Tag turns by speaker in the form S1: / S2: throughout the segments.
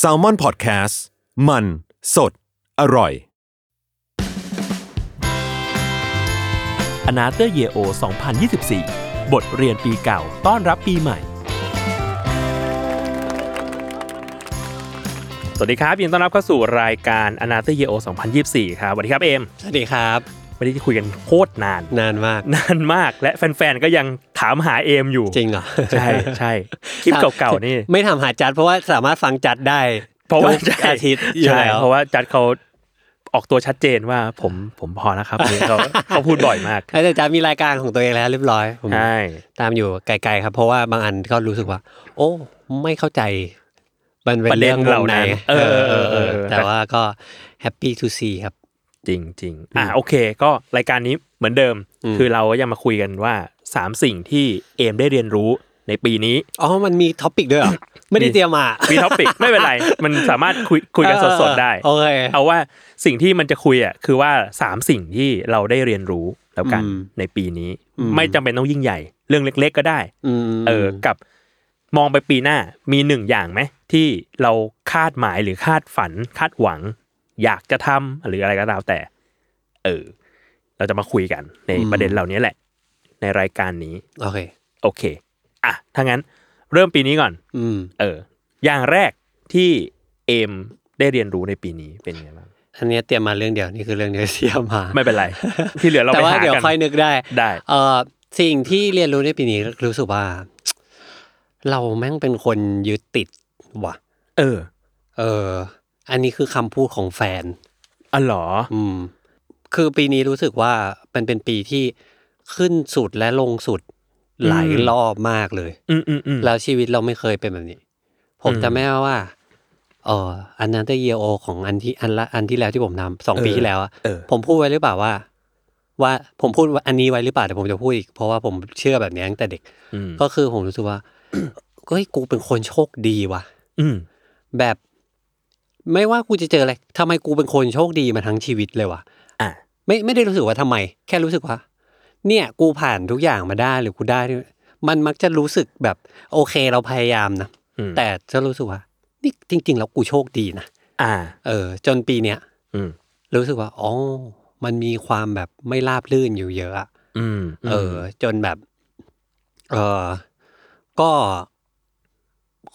S1: Salmon PODCAST มัน สด อร่อย
S2: Another Year Old 2024 บทเรียนปีเก่าต้อนรับปีใหม่ สวัสดีครับยินดีต้อนรับเข้าสู่รายการ Another Year Old 2024 ครับสวัสดีครับเอม
S3: สวัสดีครับ
S2: ไม่ได้คุยกันโคตรนาน
S3: นานมาก
S2: นานมาก และแฟนๆ ก็ยังถามหาเอมอยู่
S3: จริงเหรอ
S2: ใช่ใช่คลิปเก่าๆ นี่
S3: ไม่ทำหาจัดเพราะว่าสามารถฟังจัดได้
S2: เพราะว่า
S3: ทุกอาทิตย์อยู่
S2: ใช่
S3: แล้ว
S2: เพราะว่าจัดเขาออกตัวชัดเจนว่าผมผมพอแล้วครับนี่เขาเขาพูดบ่อยมาก
S3: แต่จัดมีรายการของตัวเองแล้วเรียบร้อยผม
S2: ใช่
S3: ตามอยู่ไกลๆครับ เพราะว่าบางอันก็รู้สึกว่า โอ้ไม่เข้าใจมันเป็น
S2: ประเด็
S3: เรื่
S2: น
S3: อง
S2: เหล่า
S3: วงใน
S2: นั้นเออเออเออเออ
S3: แต่ว่าก็แฮปปี้ทูซีครับ
S2: จริงจริงอะโอเค ก็รายการนี้เหมือนเดิม
S3: อืม
S2: คือเราก็ยังมาคุยกันว่าสามสิ่งที่เอมได้เรียนรู้ในปีนี้
S3: อ๋อมันมี topic ด้วยเหรอไม่ได้เตรียมมา
S2: มี topic ไม่เป็นไร มันสามารถคุยคุยกันสดๆได้
S3: โอเค
S2: เอาว่าสิ่งที่มันจะคุยอะคือว่าสามสิ่งที่เราได้เรียนรู้แล้วกัน
S3: อืม
S2: ในปีนี้
S3: อืม
S2: ไม่จำเป็นต้องยิ่งใหญ่ เรื่องเล็ก ๆ ก็ได้
S3: อืม
S2: เออกับมองไปปีหน้ามีหนึ่งอย่างไหมที่เราคาดหมายหรือคาดฝันคาดหวัง อยากจะทำหรืออะไรก็ตามแต่ เออ เราจะมาคุยกันในประเด็นเหล่านี้แหละ ในรายการนี้
S3: โอเค
S2: โอเค อะถ้างั้นเริ่มปีนี้ก่อน
S3: อืม
S2: เออ อย่างแรกที่เอมได้เรียนรู้ในปีนี้เป็นไงบ้าง
S3: อันเนี้ยเตรียมมาเรื่องเดียวนี่คือเรื่องเดียวที่เตรียมมา
S2: ไม่เป็นไร ที่เหลือเรา
S3: แต่
S2: ไป
S3: ว่า
S2: หา
S3: เดี๋ยว
S2: กัน
S3: ค่อยนึกได้
S2: ได้
S3: เออสิ่งที่เรียนรู้ในปีนี้รู้สึกว่า เราแม่งเป็นคนยึดติดว่ะ
S2: เออ
S3: เออ อันนี้คือคำพูดของแฟน
S2: อ๋อเหรอ
S3: อืม คือปีนี้รู้สึกว่ามันเป็นปีที่ขึ้นสุดและลงสุดหลาย
S2: อืม
S3: รอบมากเลย
S2: อืมอืมอืม
S3: แล้วชีวิตเราไม่เคยเป็นแบบนี้ ผม
S2: อืม
S3: จำไม่ได้ว่าเอออันนั้นเตเยโอของอันที่อันละอันที่แล้วที่ผมทำสอง
S2: เออ
S3: ปีที่แล้วอะ
S2: เออ
S3: ผมพูดไว้หรือเปล่าว่า ว่าผมพูดอันนี้ไว้หรือเปล่าแต่ผมจะพูดอีกเพราะว่าผมเชื่อแบบนี้ตั้งแต่เด็ก
S2: อืม
S3: ก็คือผมรู้สึกว่า เฮ้ยกูเป็นคนโชคดีว่ะ
S2: อืม
S3: แบบ ไม่ว่ากูจะเจออะไรทำไมกูเป็นคนโชคดีมาทั้งชีวิตเลยว่ะ
S2: อะ
S3: ไม่ไม่ได้รู้สึกว่าทำไม แค่รู้สึกว่า เนี่ยกูผ่านทุกอย่างมาได้หรือกูได้เนี่ยมันมักจะรู้สึกแบบ โอเคเราพยายามนะ
S2: อืม
S3: แต่จะรู้สึกว่า นี่จริง ๆ แล้วกูโชคดีนะ
S2: อ่า
S3: เออ จนปีเนี้ย
S2: อืม
S3: รู้สึกว่าอ๋อมันมีความแบบไม่ราบรื่นอยู่เยอะอะ
S2: อืม
S3: เออ จนแบบ เออก็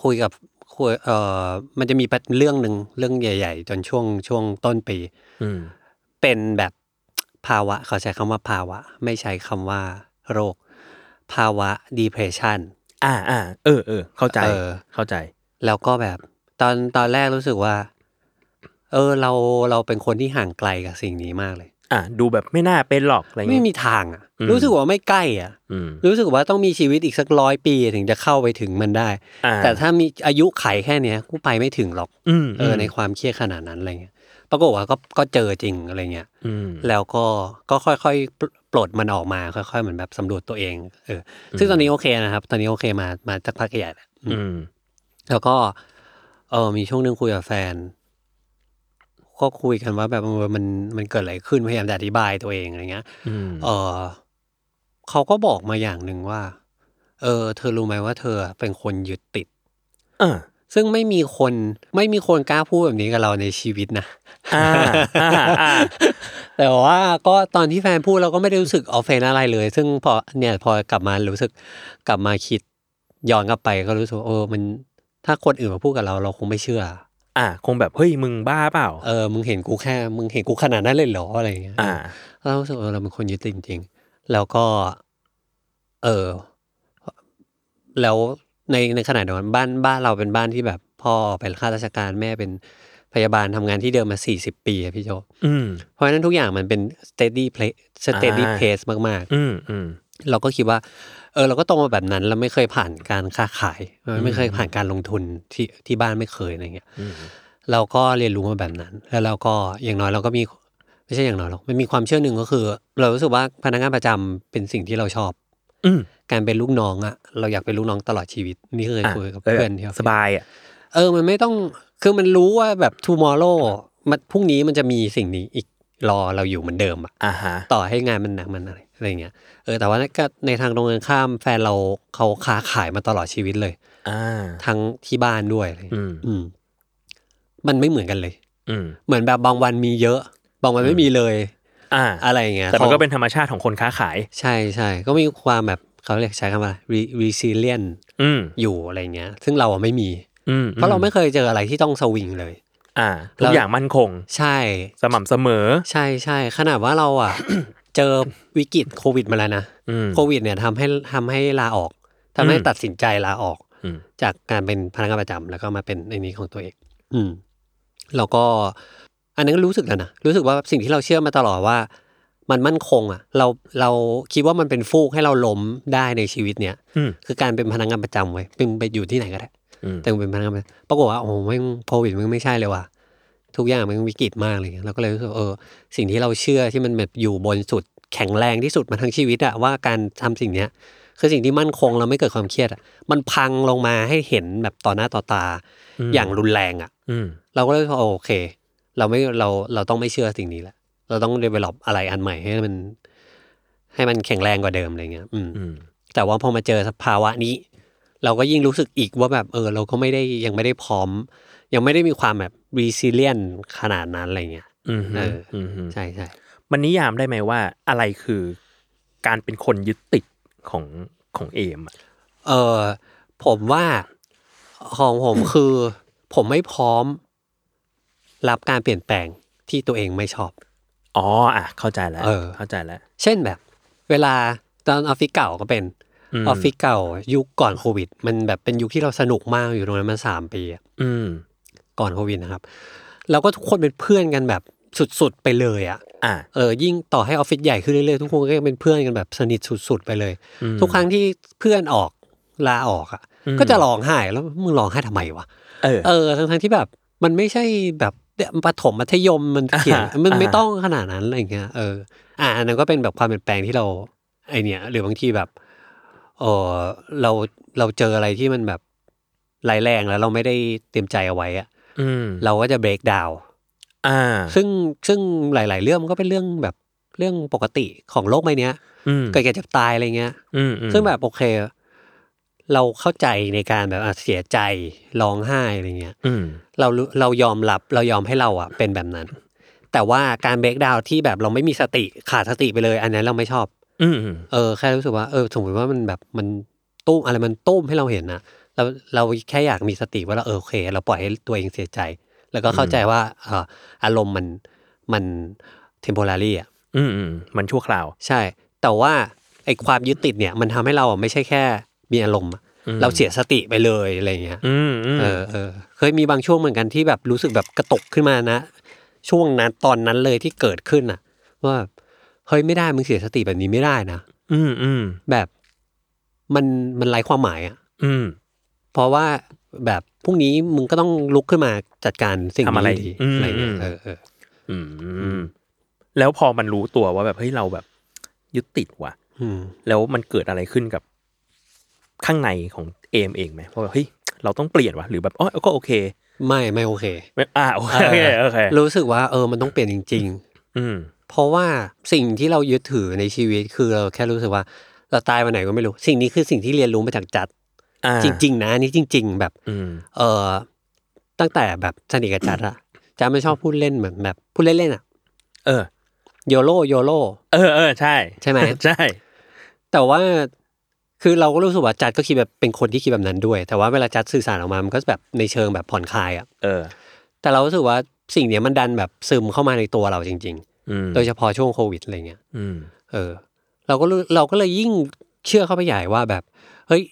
S3: คุยกับ คุยเออมันจะมีเรื่องหนึ่งเรื่องใหญ่ ๆ จนช่วงช่วงต้นปี
S2: อืม
S3: เป็นแบบภาวะ เขาใช้คำว่าภาวะ ไม่ใช้คำว่าโรค ภาวะ depression
S2: อ่าอ่าเออเออเข้าใจ
S3: เออ
S2: เข้าใจ
S3: แล้วก็แบบ ตอนตอนแรกรู้สึกว่า เออ เราเราเป็นคนที่ห่างไกลกับสิ่งนี้มากเลย
S2: อ่าดูแบบไม่น่าเป็นหรอกอะไร
S3: ไม่
S2: เงี้ย
S3: มีทางอะ
S2: อืม
S3: รู้สึกว่าไม่ใกล้อะ
S2: อืม
S3: รู้สึกว่าต้องมีชีวิตอีกสักร้อยปีถึงจะเข้าไปถึงมันได้
S2: อ่า
S3: แต่ถ้ามีอายุไขแค่เนี้ยกูไปไม่ถึงหรอก
S2: อืม
S3: เออในความเครียดขนาดนั้นอะไรเงี้ยปรากฏว่าก็ก็เจอจริงอะไรเงี้ย
S2: อืม
S3: แล้วก็ก็ค่อยๆปลดมันออกมาค่อยๆเหมือนแบบสำรวจตัวเองเออซึ่งตอนนี้โอเคนะครับ ตอนนี้โอเคมามาสักพักใหญ่แล้วอืม
S2: อืม
S3: แล้วก็เออมีช่วงหนึงคุยกับแฟน ก็คุยกันว่าแบบเออมันมันเกิดอะไรขึ้นพยายามจะอธิบายตัวเองอะไรเงี้ย
S2: อืม
S3: เออเขาก็บอกมาอย่างหนึ่งว่า เออ เธอรู้ไหมว่าเธอเป็นคนยึดติด
S2: อ่า
S3: ซึ่งไม่มีคนไม่มีคนกล้าพูดแบบนี้กับเราในชีวิตนะ
S2: อ่าอ่าอ่า
S3: แต่ว่าก็ตอนที่แฟนพูดเราก็ไม่ได้รู้สึกออฟเฟนอะไรเลย ซึ่งพอเนี่ยพอกลับมารู้สึกกลับมาคิดย้อนกลับไปก็รู้สึกว่าเออมันถ้าคนอื่นมาพูดกับเราเราคงไม่เชื่อ
S2: อ่าคงแบบเฮ้ยมึงบ้าเปล่า
S3: เออมึงเห็นกูแค่มึงเห็นกูขนาดนั้นเลยเหรออะไรอย่างเงี้ย
S2: อ่า
S3: เรารู้สึกว่าเราเป็นคนยึดติดจริงๆ แล้วก็ เออ แล้วในในขณะเดียวกันบ้านบ้านเราเป็นบ้านที่แบบ พ่อเป็นข้าราชการแม่เป็นพยาบาลทำงานที่เดิมมาสี่สิบปีอะพี่โจ
S2: อืม
S3: เพราะฉะนั้นทุกอย่างมันเป็น steady play steady
S2: อ่า
S3: pace มาก
S2: อืมอืม
S3: ๆ เราก็คิดว่า เออเราก็โตมาแบบนั้นเราไม่เคยผ่านการค้าขาย ไม่เคยผ่านการลงทุนที่ที่บ้านไม่เคยอะไรเงี้ย
S2: อืม
S3: เราก็เรียนรู้มาแบบนั้น แล้วเราก็อย่างน้อยเราก็มีไม่ใช่อย่างน้อยหรอกมันมีความเชื่อหนึ่งก็คือ เรารู้สึกว่าพนักงานประจำเป็นสิ่งที่เราชอบ
S2: อืม
S3: การเป็นลูกน้องอะเราอยากเป็นลูกน้องตลอดชีวิต นี่เคย
S2: อะ
S3: คุยกับ
S2: เออ
S3: เพื่อนที่ออฟฟิศ
S2: สบายอะ
S3: เออ มันไม่ต้องคือมันรู้ว่าแบบ tomorrow มันพรุ่งนี้มันจะมีสิ่งนี้อีกรอเราอยู่เหมือนเดิมอะ
S2: อ่าฮะ
S3: ต่อให้งานมันหนักมันอะไร อะไรเงี้ยเออแต่ว่าก็ในทางตรงกันข้ามแฟนเราเขาค้าขายมาตลอดชีวิตเลย
S2: อ่า
S3: ทั้งที่บ้านด้วยอะไร
S2: อื
S3: เงี้ย
S2: ม
S3: อืมมันไม่เหมือนกันเลย
S2: อืม
S3: เหมือนแบบบางวันมีเยอะ บางวันไม่มีเลย
S2: อ่า
S3: อะไรอย่างเงี้ย
S2: แต่มันก็
S3: ขา
S2: เป็นธรรมชาติของคนค้าขาย
S3: ใช่ใช่ก็มีความแบบเขาเรียกใช้คำว่า re- resilient
S2: อืม
S3: อยู่อะไรเงี้ย ซึ่งเราอะไม่มี
S2: อืม
S3: เพราะเราไม่เคยเจออะไรที่ต้องสวิงเลย
S2: อ่าทุ
S3: แล้
S2: ก
S3: ว
S2: อย่างมั่นคง
S3: ใช่
S2: สม่ำเสมอ
S3: ใช่ใช่ขนาดว่าเราอะ เจอวิกฤตโควิดมาแล้วนะ
S2: อืม
S3: โควิดเนี่ยทำให้ทำให้ลาออกทำให้
S2: อืม
S3: ตัดสินใจลาออก
S2: อืม
S3: จากการเป็นพนักงานประจำแล้วก็มาเป็นในนี้ของตัวเอง อืมแล้วก็ อันนั้นก็รู้สึกแล้วนะรู้สึกว่าสิ่งที่เราเชื่อมาตลอดว่า มันมั่นคง อะ เราเราคิดว่ามันเป็นฟูกให้เราล้มได้ในชีวิตเนี่ย
S2: อืม
S3: คือการเป็นพนักงานประจำไว้เป็นไปอยู่ที่ไหนก็ได้
S2: อืม
S3: แต่มึงเป็นพนักงานประจำปรากฏว่าโอ้โหไม่งโควิดมันไม่ใช่เลยว่ะ ทุกอย่างมันวิกฤตมากเลยเราก็เลยรู้สึกว่าเออสิ่งที่เราเชื่อที่มันแบบอยู่บนสุดแข็งแรงที่สุดมาทั้งชีวิตอะว่าการทำสิ่งเนี้ยคือสิ่งที่มั่นคงแล้วไม่เกิดความเครียดอะมันพังลงมาให้เห็นแบบต่อหน้าต่อตา
S2: อืม
S3: อย่างรุนแรงอะ
S2: อืม
S3: เราก็เลยว่าโอเค เราไม่เราเราต้องไม่เชื่อสิ่งนี้แหละเราต้อง develop อะไรอันใหม่ให้มัน ให้มันแข็งแรงกว่าเดิมอะไรเงี้ยอืม
S2: อืม
S3: แต่ว่าพอมาเจอสภาวะนี้ เราก็ยิ่งรู้สึกอีกว่าแบบเออ เราก็ไม่ได้ยังไม่ได้พร้อม ยังไม่ได้มีความแบบ resilient ขนาดนั้นอะไรเงี้ย
S2: อืม
S3: เออ
S2: อืม
S3: ใช่ใช่
S2: มันนิยามได้ไหมว่าอะไรคือการเป็นคนยึดติดของของเอมอะ
S3: เออผมว่าของผมคือ ผมไม่พร้อม รับการเปลี่ยนแปลงที่ตัวเองไม่ชอบ
S2: อ๋ออะเข้าใจแล้ว
S3: เออ
S2: เข้าใจแล้ว
S3: เช่นแบบ เวลาตอนออฟฟิศเก่าก็เป็น
S2: อืม
S3: ออฟฟิศเก่า ยุคก่อนโควิด มันแบบเป็นยุคที่เราสนุกมากอยู่ตรงนั้นมาสามปีอะ
S2: อืม
S3: ก่อนโควิดนะครับ แล้วก็ทุกคนเป็นเพื่อนกันแบบสุดๆไปเลยอะ
S2: อะ
S3: เออยิ่งต่อให้ออฟฟิศใหญ่ขึ้นเรื่อยๆทุกคนก็ยังเป็นเพื่อนกันแบบสนิทสุดๆไปเลย
S2: อืม
S3: ทุกครั้งที่เพื่อนออกลาออกอะ
S2: อืม
S3: ก็จะร้องไห้แล้วมึงร้องไห้ทำไมวะ
S2: เออ
S3: เออทั้งๆที่แบบมันไม่ใช่แบบประถมมัธยมมันเขียน
S2: อ่าฮะ
S3: มันไม่
S2: อ่าฮะ
S3: ต้องขนาดนั้นอะไรอย่างเงี้ยเอออ่าอันนั้นก็เป็นแบบความเปลี่ยนแปลงที่เราไอเนี้ยหรือบางทีแบบเออเราเราเจออะไรที่มันแบบร้ายแรงแล้วเราไม่ได้เตรียมใจเอาไว้อะ
S2: อืม
S3: เราก็จะเบรกดาว
S2: อ่า
S3: ซึ่งซึ่งหลาย ๆ เรื่องมันก็เป็นเรื่องแบบเรื่องปกติของโลกใบเนี้ย
S2: อืม
S3: เกิดแก่เจ็บตายอะไรเงี้ย
S2: อืมอืม
S3: ซึ่งแบบโอเค เราเข้าใจในการแบบอะเสียใจร้องไห้อะไรเงี้ย
S2: อืม
S3: เรารู้เรายอมรับเรายอมให้เราอะเป็นแบบนั้น แต่ว่าการเบรกดาวที่แบบเราไม่มีสติขาดสติไปเลย อันนั้นเราไม่ชอบ
S2: อืมอืม
S3: เออแค่รู้สึกว่าเออสมมติว่ามันแบบมันตุ้มอะไรมันตุ้มให้เราเห็นนะ เราเราแค่อยากมีสติว่าเราเออโอเค เราปล่อยให้ตัวเองเสียใจ แล้วก็เข้าใจว่าเอ่ออารมณ์มันมันเทมโพลารีอะ
S2: อืมอืมมันชั่วคราว
S3: ใช่ แต่ว่าไอ้ความยึดติดเนี่ยมันทำให้เราอะไม่ใช่แค่มีอารมณ์อะ
S2: อืม
S3: เราเสียสติไปเลยอะไรเงี้ย
S2: อืมอืม
S3: เออเออเคยมีบางช่วงเหมือนกันที่แบบรู้สึกแบบกระตกขึ้นมานะ ช่วงนั้นตอนนั้นเลยที่เกิดขึ้นอะ ว่าเฮ้ยไม่ได้มึงเสียสติแบบนี้ไม่ได้นะ
S2: อืมอืม
S3: แบบมันมันไร้ความหมายอะ
S2: อืม
S3: เพราะว่าแบบพรุ่งนี้มึงก็ต้องลุกขึ้นมาจัดการสิ่ง
S2: ทำอะไร
S3: นี้ดี
S2: อืม
S3: อะไรเงี้ย
S2: อืม
S3: เออเออ
S2: อืมแล้วพอมันรู้ตัวว่าแบบเฮ้ยเราแบบ ยึดติดว่ะ
S3: อืม
S2: แล้วมันเกิดอะไรขึ้นกับข้างในของเอมเองไหมว่าแบบเฮ้ยเราต้องเปลี่ยนว่ะหรือแบบอ๋อก็โอเค
S3: ไม่ไม่โอเค
S2: ไม่อ่าโอเคโอเคโอเค
S3: รู้สึกว่าเออมันต้องเปลี่ยนจริง
S2: อืม
S3: ๆเพราะว่าสิ่งที่เรายึดถือในชีวิตคือเราแค่รู้สึกว่า เราตายวันไหนก็ไม่รู้ สิ่งนี้คือสิ่งที่เรียนรู้มาจากจัด
S2: อ่า
S3: จริง ๆ นะอันนี้จริง ๆ แบบ
S2: อืม
S3: เออตั้งแต่แบบสนิทกับจัดอะจัดไม่ชอบพูดเล่นเหมือนแบบพูดเล่นๆอะ
S2: เออ
S3: โยโลโยโล
S2: เออเออใช่
S3: ใช่ไหม
S2: ใช่
S3: แต่ว่าคือเราก็รู้สึกว่าจัดก็คิดแบบเป็นคนที่คิดแบบนั้นด้วย แต่ว่าเวลาจัดสื่อสารออกมามันก็แบบในเชิงแบบผ่อนคลายอะ
S2: เออ
S3: แต่เรารู้สึกว่าสิ่งเนี้ยมันดันแบบซึมเข้ามาในตัวเราจริง
S2: อืม
S3: ๆโดยเฉพาะช่วงโควิดอะไรเงี้ย
S2: อืม
S3: เออ เราก็รู้เราก็เลยยิ่งเชื่อเข้าไปใหญ่ว่าแบบ เฮ้ย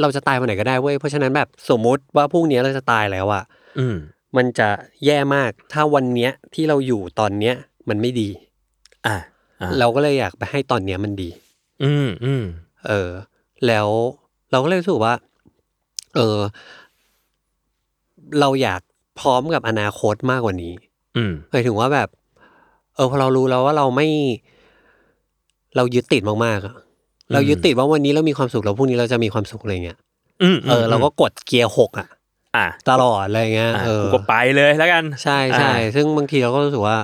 S3: เราจะตายวันไหนก็ได้เว้ยเพราะฉะนั้นแบบสมมุติว่าพรุ่งนี้เราจะตายแล้วอะ
S2: อืม
S3: มันจะแย่มากถ้าวันเนี้ยที่เราอยู่ตอนเนี้ยมันไม่ดี
S2: อะอะ
S3: เราก็เลยอยากไปให้ตอนเนี้ยมันดี
S2: อืมอืม
S3: เออ แล้วเราก็เลยรู้สึกว่า เออ เราอยากพร้อมกับอนาคตมากกว่านี้
S2: อืม
S3: หมายถึงว่าแบบ เออพอเรารู้แล้วว่าเราไม่ เรายึดติดมากๆอะ เรายึดติดว่าวันนี้เรามีความสุขแล้วพรุ่งนี้เราจะมีความสุขอะไรเงี้ย
S2: อืม
S3: เออเราก็กดเกียร์หกอะ
S2: อะ
S3: ตลอดอะไรเงี้ย
S2: อะ
S3: เออ
S2: กูก็ไปเลยแล้วกัน
S3: ใช่ใช่
S2: อ่า
S3: ซึ่งบางทีเราก็รู้สึกว่า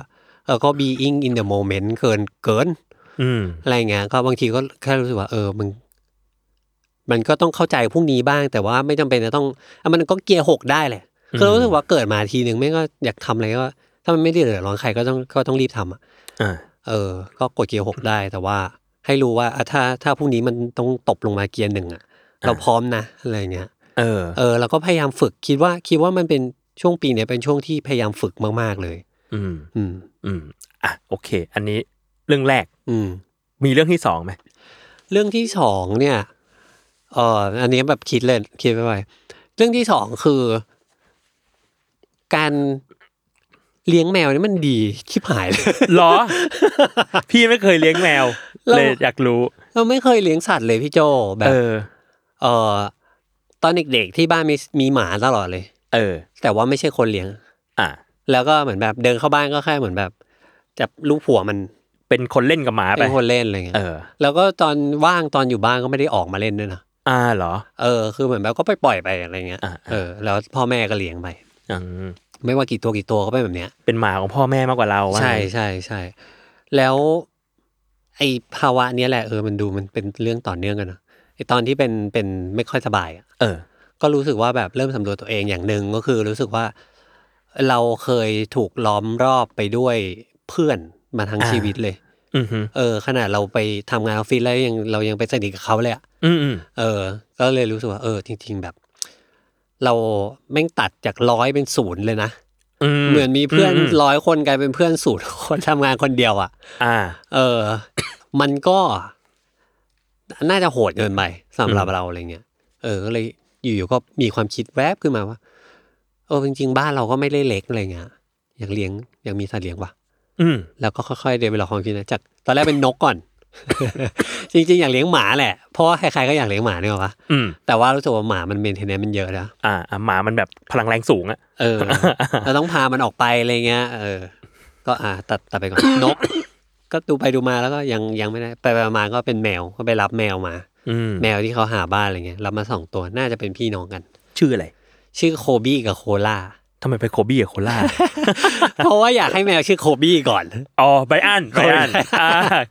S3: เออก็ being in the moment เกินเกิน
S2: อืม
S3: อะไรเงี้ยก็บางทีก็แค่รู้สึกว่า เออมึงมันก็ต้องเข้าใจพรุ่งนี้บ้าง แต่ว่าไม่จำเป็นจะต้องอะมันก็เกียร์หกได้แหละคือรู้สึกว่าเกิดมาทีหนึ่งไม่ก็อยากทำอะไรก็ ถ้ามันไม่ได้เดือดร้อนใครก็ต้องก็ต้องรีบทำอะ
S2: อ่า
S3: เออ ก็กดเกียร์หกได้แต่ว่า ให้รู้ว่าอะถ้าถ้าพรุ่งนี้มันต้องตบลงมาเกียร์หนึ่งอะ เราพร้อมนะอะไรเงี้ย
S2: เออ
S3: เออเราก็พยายามฝึกคิดว่าคิดว่ามันเป็นช่วงปีเนี้ยเป็นช่วงที่พยายามฝึกมาก ๆเลย
S2: อืม
S3: อืม
S2: อืม อะโอเค อันนี้เรื่องแรก
S3: อืม
S2: มีเรื่องที่สองไหม
S3: เรื่องที่สองเนี่ยเอออันนี้แบบคิดเลยคิดไปไว้เรื่องที่สองคือ การเลี้ยงแมวนี่มันดีชิบหายเลย
S2: หรอ พี่ไม่เคยเลี้ยงแมว
S3: เรา
S2: เลยอยากรู้
S3: เราไม่เคยเลี้ยงสัตว์เลยพี่โจแบบ
S2: เออ
S3: เออตอนเด็กๆที่บ้านมีมีหมาตลอดเลย
S2: เออ
S3: แต่ว่าไม่ใช่คนเลี้ยง
S2: อะ
S3: แล้วก็เหมือนแบบเดินเข้าบ้านก็แค่เหมือนแบบจับลูกผัวมัน
S2: เป็นคนเล่นกับหมาไป
S3: เป็นคนเล่นอะไรเงี้ย
S2: เออ
S3: แล้วก็ตอนว่างตอนอยู่บ้านก็ไม่ได้ออกมาเล่นด้วยนะ
S2: อ่าเหรอ
S3: เออ คือเหมือนแบบก็ไปปล่อยไปอะไรเงี้ย
S2: อ่า
S3: เออแล้วพ่อแม่ก็เลี้ยงไป
S2: อืม
S3: ไม่ว่ากี่ตัวกี่ตัวก็เป็นแบบเนี้ย
S2: เป็นหมาของพ่อแม่มากกว่าเราว่า
S3: ใช่
S2: งั้น
S3: ใช่ใช่แล้ว ไอ้ภาวะเนี้ยแหละเออมันดูมันเป็นเรื่องต่อเนื่องกันเนอะไอ้ตอนที่เป็นเป็นไม่ค่อยสบายอะ
S2: เออ
S3: ก็รู้สึกว่าแบบเริ่มสำรวจตัวเองอย่างหนึ่งก็คือรู้สึกว่า เราเคยถูกล้อมรอบไปด้วยเพื่อนมาทั้ง
S2: อ่า
S3: ชีวิตเลย
S2: อืมฮึ
S3: เออ ขนาดเราไปทำงานออฟฟิศแล้วยังเรายังไปสนิทกับเขาเลยอะ
S2: อืมอืม
S3: เออ ก็เลยรู้สึกว่า เออ จริง ๆ แบบ เราแม่งตัดจากร้อยเป็นศูนย์เลยนะ
S2: อื
S3: เหมือนมีเพื่อน
S2: ม
S3: ร้อยคนกลายเป็นเพื่อนศูนย์คนทำงานคนเดียวอะ
S2: อ่า
S3: เออ มันก็น่าจะโหดเกินไปสำหรับเราอะไรเงี้ย เออก็เลยอยู่ๆก็มีความคิดแวบขึ้นมาว่าเออจริงๆ บ้านเราก็ไม่ได้เล็กอะไรเงี้ยอยากเลี้ยงอยากมีสัตว์เลี้ยงว่ะ
S2: อืม
S3: แล้วก็ค่อยๆเดเวลลอปความคิดนะจากตอนแรกเป็นนกก่อน จริงๆ อยากเลี้ยงหมาแหละ เพราะว่าใครๆก็อยากเลี้ยงหมาเนี่ยหรอวะ
S2: อืม
S3: แต่ว่ารู้สึกว่าหมามันเมนเทนเนนมันเยอะนะ
S2: อ่าอ่าหมามันแบบพลังแรงสูงอะ
S3: เออเราต้องพามันออกไปอะไรเงี้ยเออ ก็อ่าตัดตัดไปก่อนนก ก็ดูไปดูมาแล้วก็ยังยังไม่ได้ไปไปมาก็เป็นแมวก็ไปรับแมวมา
S2: อืม
S3: แมวที่เขาหาบ้านอะไรเงี้ยรับมาสองตัวน่าจะเป็นพี่น้องกัน
S2: ชื่ออะไร
S3: ชื่อโคบี้กับโคล่า
S2: ทำไมไปโคบี้กับโคล่า
S3: เพราะว่าอยากให้แมวชื่อโคบี้ก่อน
S2: อ๋อไบอันไบอันอ่า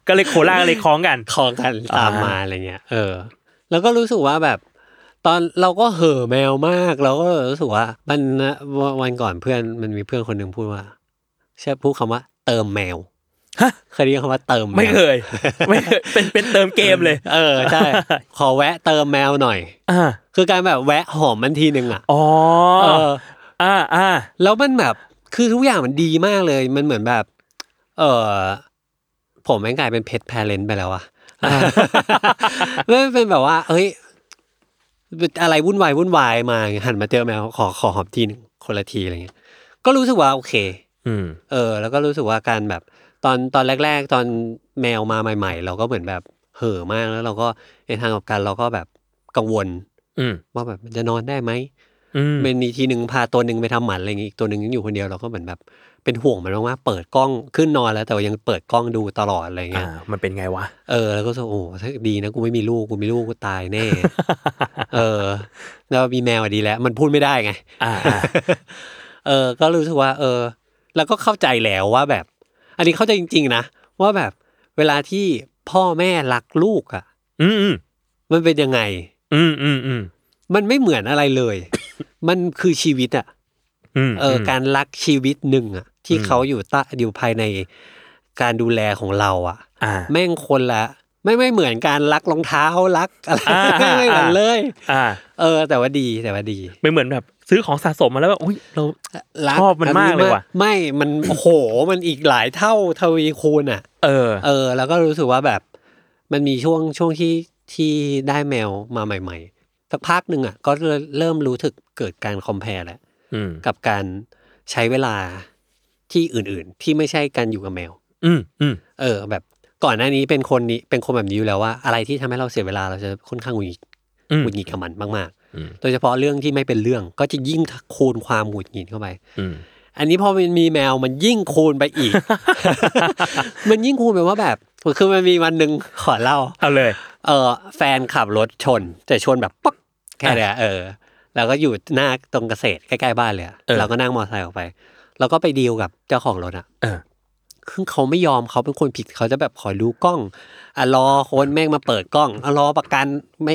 S2: ก็เลยโคล่าก็เลยคล้องกัน
S3: คล้องกันตามมา
S2: อ่า
S3: อะไรเงี้ย เออ แล้วก็รู้สึกว่าแบบ ตอนเราก็เห่อแมวมากเราก็รู้สึกว่ามันนะวันก่อนเพื่อนมันมีเพื่อนคนหนึ่งพูดว่าใช่พูดคำว่า เติมแมว
S2: ฮะ
S3: เคยได้ยินคำว่าเติมแมว
S2: ไม่เคย ไม่เคยเป็นเป็นเติมเกมเลย
S3: เออใช่ขอแวะเติมแมวหน่อย
S2: อ่า
S3: คือการแบบแวะหอมมันทีหนึ่งอะ
S2: อ๋อ
S3: เออ
S2: อ่าอ่า
S3: แล้วมันแบบคือทุกอย่างมันดีมากเลย มันเหมือนแบบ เออผมแม่งกลายเป็นเพ t แพ r เลนไปแล้วอะไม่เป็นแบบว่า เอ้ย อะไรวุ่นวายวุ่นวายมาหันมาเจอแมวขอขอหอมทีหนึ่งคนละทีอะไรเงี้ยก็รู้สึกว่าโอเค
S2: อืม
S3: เออ แล้วก็รู้สึกว่าการแบบ ตอนตอนแรก ๆ ตอนแมวมาใหม่ ๆ เราก็เหมือนแบบเห่อะมากแล้วเราก็ในทางกลับกันเราก็แบบกังวล
S2: อืม
S3: ว่าแบบมันจะนอนได้ไหม
S2: อืม
S3: เป็นมีทีหนึ่งพาตัวหนึ่งไปทำหมันอะไรอย่างงี้อีกตัวหนึ่งยังอยู่คนเดียวเราก็เหมือนแบบเป็นห่วงมันมากๆเปิดกล้องขึ้นนอนแล้ว แต่ว่ายังเปิดกล้องดูตลอดอะไร
S2: อ่า
S3: เงี้ย
S2: มันเป็นไงวะ
S3: เออแล้วก็รู้สึกโอ้ถ้าดีนะกูไม่มีลูกกูมีลูกกูตายแน่เออ แล้วมีแมวอะดีแล้ว มันพูดไม่ได้ไง
S2: อ่าอ่า
S3: เออ ก็รู้สึกว่า เออ แล้วก็เข้าใจแล้วว่าแบบ อันนี้เข้าใจจริง ๆ นะ ว่าแบบเวลาที่พ่อแม่รักลูกอะ
S2: อืมอืม
S3: มันเป็นยังไง
S2: อืมอืมอืม
S3: มันไม่เหมือนอะไรเลย มันคือชีวิตอะ
S2: อืม
S3: เอออการรักชีวิตหนึ่งอะ ที่
S2: อืม
S3: เขาอยู่ใต้อยู่ภายในการดูแลของเราอะ
S2: อ่า
S3: แม่งคนละ ไม่ไม่เหมือนการรักรองเท้ารักอะไร
S2: อ่า
S3: ไม่เหมือนเลย
S2: อ่า
S3: เออ แต่ว่าดีแต่ว่าดี
S2: ไม่เหมือนแบบ ซื้อของสะสมมาแล้วแบบอุ้ยเรา
S3: รัก
S2: ชอบมันมากเลยว่ะ
S3: ไม่มันโอ้โหมันอีกหลายเท่าทวีคูณอะ
S2: เออ
S3: เออ แล้วก็รู้สึกว่าแบบมันมีช่วงช่วงที่ที่ได้แมวมาใหม่ ๆ สักพักหนึ่งอะ ก็เริ่มรู้ถึกเกิดการคอมเพลแล้ว
S2: อืม
S3: กับการใช้เวลาที่อื่นๆ ที่ไม่ใช่การอยู่กับแมว
S2: อืมอืม
S3: เออ แบบก่อนหน้านี้เป็นคนนี้เป็นคนแบบนี้อยู่แล้วว่า อะไรที่ทำให้เราเสียเวลาเราจะค่อนข้างหงุดหงิด
S2: อืม
S3: หงุดหงิดกับมันมาก
S2: อืม
S3: ๆ โดยเฉพาะเรื่องที่ไม่เป็นเรื่อง ก็จะยิ่งคูณความหงุดหงิดเข้าไป
S2: อืม
S3: อันนี้พอมันมีแมวมันยิ่งคูณไปอีก มันยิ่งคูณไปว่าแบบคือมันมีวันหนึ่งขอเล่า
S2: เอาเลย
S3: เออแฟนขับรถชนแต่ชนแบบป๊อกแค่เนี้ยเออแล้วก็อยู่หน้าตรงเกษตรใกล้ๆบ้านเลยอะ
S2: เออ
S3: เราก็นั่งมอเตอร์ไซค์ออกไปแล้วก็ไปดีลกับเจ้าของรถอะ
S2: เออ
S3: คือเขาไม่ยอมเขาเป็นคนผิดเขาจะแบบขอดูกล้องอะรอคนแม่งมาเปิดกล้องอะรอประกันไม่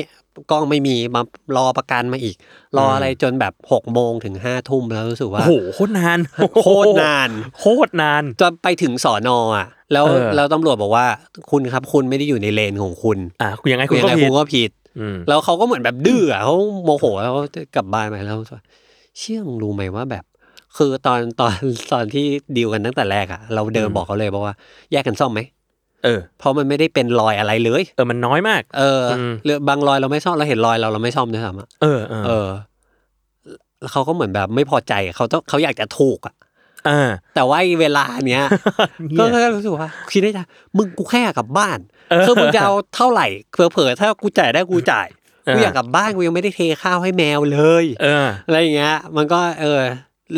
S3: กล้องไม่มีมารอประกันมาอีก รออะไรจนแบบหกโมงถึงห้าทุ่มแล้วรู้สึก
S2: โอ้
S3: ว่า
S2: โหโคตรนาน
S3: โคตรนาน
S2: โคตรนาน
S3: จนไปถึงสอนอะ แล้ว
S2: เออ
S3: แล้วตำรวจบอกว่าคุณครับคุณไม่ได้อยู่ในเลนของคุณ
S2: อะคุณยังไงคุณ
S3: ยัง
S2: ก็
S3: ไง
S2: ผิ
S3: คุ
S2: ด
S3: ณก็ผิด
S2: อืม
S3: แล้วเขาก็เหมือนแบบดื้ออะเขาโมโหแล้วเขาจะกลับบ้านไปแล้วเชื่อมึงรู้ไหมว่าแบบ คือตอนตอนตอนที่ดีลกันตั้งแต่แรกอะเราเดินบอกเขาเลยบอกว่า แยกกันซ่อมไหม
S2: เออ
S3: เพราะมันไม่ได้เป็นรอยอะไรเลย
S2: เออมันน้อยมาก
S3: เอออ
S2: ม
S3: หรือบางรอยเราไม่ซ่อมเราเห็นรอยเราเราไม่ซ่อมด้วยซ้ำอะ
S2: เออเออ
S3: เออแล้วเขาก็เหมือนแบบไม่พอใจเขาต้องเขาอยากจะถูกอะ
S2: อ่า
S3: แต่ว่าไอ้เวลาเนี้ย
S2: เหี้
S3: ก็
S2: ย
S3: ก็รู้สึกว่าคิดได้จ้ะมึงกูแค่อยากกลับบ้าน
S2: เออ
S3: คือมึงจะเอาเท่าไหร่เผลอๆถ้ากูจ่ายได้กูจ่าย
S2: เออ
S3: กูอยากกลับบ้านกูยังไม่ได้เทข้าวให้แมวเลย
S2: เออ
S3: อะไรอย่างเงี้ย มันก็เออ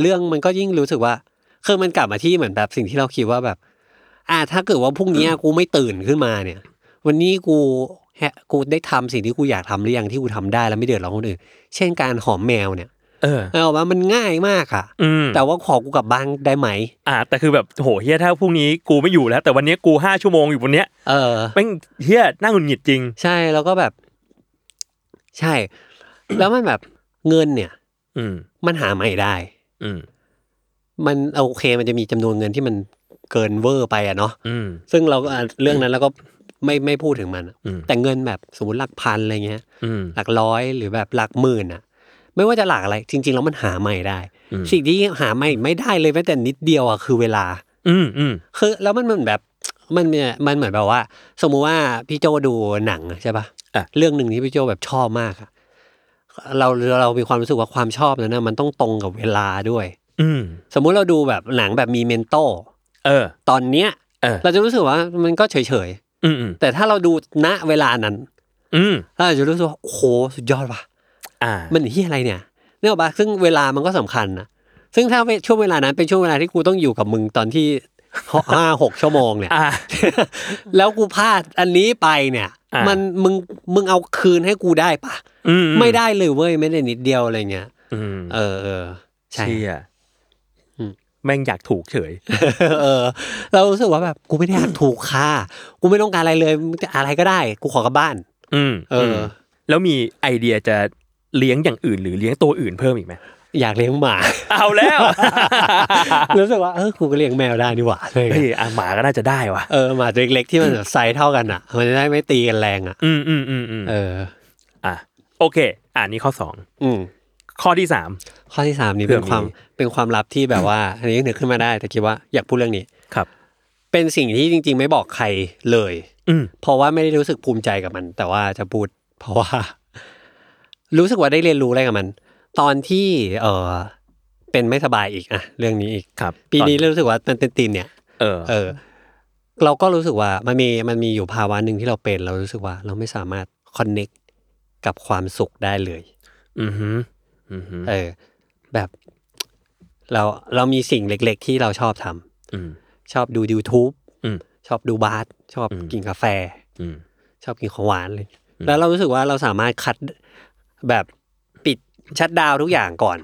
S3: เรื่องมันก็ยิ่งรู้สึกว่าคือมันกลับมาที่เหมือนแบบสิ่งที่เราคิดว่าแบบ อ่าถ้าเกิดว่าพรุ่งนี้กูไม่ตื่นขึ้นมาเนี่ย วันนี้กูแฮะกูได้ทำสิ่งที่กูอยากทำหรือยังที่กูทำได้แล้วไม่เดือดร้อนคนอื่นเช่นการหอมแมวเนี่ย
S2: เออ
S3: เอาว่ามันง่ายมากอะ
S2: อืม
S3: แต่ว่าขอกูกลับบ้านได้ไหม
S2: อ่า แต่คือแบบโหเฮียถ้าพรุ่งนี้กูไม่อยู่แล้ว แต่วันนี้กูห้าชั่วโมงอยู่บนเนี้ย
S3: เออ
S2: แม่งเฮียน่าหงุดหงิดจริง
S3: ใช่แล้วก็แบบ ใช่ แล้วมันแบบเงินเนี่ย
S2: อืม
S3: มันหาใหม่ได้
S2: อืม
S3: มันโอเคมันจะมีจำนวนเงินที่มัน เกินเวอร์ไปอะเนาะ
S2: อืม
S3: ซึ่งเราก็อะเรื่องนั้นเราก็ไม่ไม่พูดถึงมันอะ
S2: อืม
S3: แต่เงินแบบสมมติหลักพันอะไรเงี้ย
S2: อืม
S3: หลักร้อยหรือแบบหลักหมื่นอะไม่ว่าจะหลักอะไร จริง ๆ แล้วมันหาใหม่ได้
S2: อืม
S3: สิ่งที่หาใหม่ไม่ได้เลยแม้แต่นิดเดียวอะคือเวลา
S2: อืมอืม
S3: คือแล้วมันเหมือนแบบมันเนี่ยมันเหมือนแบบว่า สมมุติว่าพี่โจดูหนังอะใช่ปะ
S2: อะ
S3: เรื่องหนึ่งที่พี่โจแบบชอบมากอะเราเรามีความรู้สึกว่าความชอบนั้นนะมันต้องตรงกับเวลาด้วย
S2: อืม
S3: สมมุติเราดูแบบหนังแบบมีเมนโต
S2: เออ
S3: ตอนเนี้ย
S2: เออ
S3: เราจะรู้สึกว่ามันก็เฉย
S2: อืมอืม
S3: ๆแต่ถ้าเราดูณเวลานั้น
S2: อืม
S3: เราจะรู้สึกว่าโอ้โหสุดยอดว่ะ
S2: อ่า
S3: มันที่อะไรเนี่ยเนี่ยหรอกปะซึ่งเวลามันก็สำคัญนะซึ่งถ้าช่วงเวลานั้นเป็นช่วงเวลาที่กูต้องอยู่กับมึงตอนที่ห้าหกชั่วโมงเนี่ย
S2: อ่า
S3: แล้วกูพลาดอันนี้ไปเนี่ย
S2: อ่ามั
S3: มันมึงมึงเอาคืนให้กูได้ปะ
S2: อืม
S3: ไม่ได้เลยเว้ยไม่ได้นิดเดียวอะไรเงี้ย
S2: อืม
S3: เออเออใช่
S2: เชี่ย
S3: อืม
S2: แม่งอยากถูกเฉย
S3: เออ เรารู้สึกว่าแบบกูไม่ได้อยากถูกค่ากูไม่ต้องการอะไรเลยมึงจะอะไรก็ได้ กูขอกลับบ้าน
S2: อืม
S3: เออ
S2: มแล้วมีไอเดียจะเลี้ยงอย่างอื่น หรือเลี้ยงตัวอื่นเพิ่มอีกไหม
S3: อยากเลี้ยงหมา
S2: เอาแล้ว
S3: รู้สึกว่าเออกูก็เลี้ยงแมวได้นี่หว่าอะไร
S2: เฮ้ย
S3: เงี้ย
S2: อะหมาก็น่าจะได้ว่ะ
S3: เออหมาตัวเล็กๆที่มันแบบไซส์เท่ากันอะ มันจะได้ไม่ตีกันแรงอะ
S2: อืมอืมอืมอืม
S3: เออ
S2: อะโอเค อ่านี่ข้อสอง
S3: อืม
S2: ข้อที่สาม
S3: ข้อที่สามนี้
S2: เผื่
S3: เป็
S2: อน
S3: ความ
S2: มี
S3: เป็นความลับที่แบบว่า อันนี้นึกขึ้นมาได้ แต่คิดว่าอยากพูดเรื่องนี้
S2: ครับ
S3: เป็นสิ่งที่จริง ๆ ไม่บอกใครเลย
S2: อืม
S3: เพราะว่าไม่ได้รู้สึกภูมิใจกับมัน แต่ว่าจะพูด เพราะว่า รู้สึกว่าได้เรียนรู้อะไรกับมัน ตอนที่ เออเป็นไม่สบายอีกอะเรื่องนี้อีก
S2: ครับ
S3: ปีนี้
S2: ตอ
S3: รู้สึกว่ามันเป็นตีนเนี่ย
S2: เออ
S3: เออ เราก็รู้สึกว่ามันมีมันมีอยู่ภาวะหนึ่งที่เราเป็น เรารู้สึกว่า เราไม่สามารถconnect กับความสุขได้เลย
S2: อือหืออือหือ
S3: เออ แบบเราเรามีสิ่งเล็ก ๆ ที่เราชอบทำ
S2: อืม
S3: ชอบดู YouTube
S2: อืม
S3: ชอบดูบาสชอบ
S2: อืม
S3: กินกาแฟ
S2: อืม
S3: ชอบกินของหวานเลย แล้วเรารู้สึกว่าเราสามารถ cut แบบปิด shutdown ทุกอย่างก่อน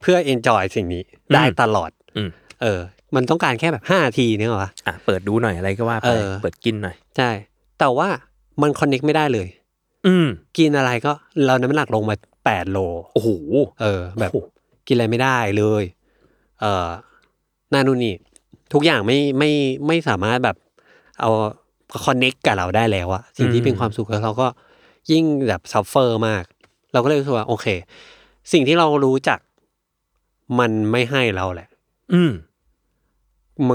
S3: เพื่อ enjoy สิ่งนี้ได้ตลอด
S2: อืม
S3: เออ มันต้องการแค่แบบห้านาทีเนี่ยหรอวะ
S2: อะเปิดดูหน่อยอะไรก็ว่าไป
S3: เออ
S2: เปิดกินหน่อย
S3: ใช่ แต่ว่ามัน connect ไม่ได้เลย
S2: อืม
S3: กินอะไรก็เราน้ำหนักลงมา แปดโล
S2: โอ้โห
S3: เออ แบบ
S2: โอ้โห
S3: กินอะไรไม่ได้เลย เออนานู่นนี่ ทุกอย่างไม่ไม่ไม่สามารถแบบ เอา connect กับเราได้แล้วอะสิ่งที่เป็นความสุขแล้วเราก็ยิ่งแบบ suffer มาก เราก็เลยรู้สึกว่าโอเค สิ่งที่เรารู้จัก มันไม่ให้เราแหละ
S2: อืม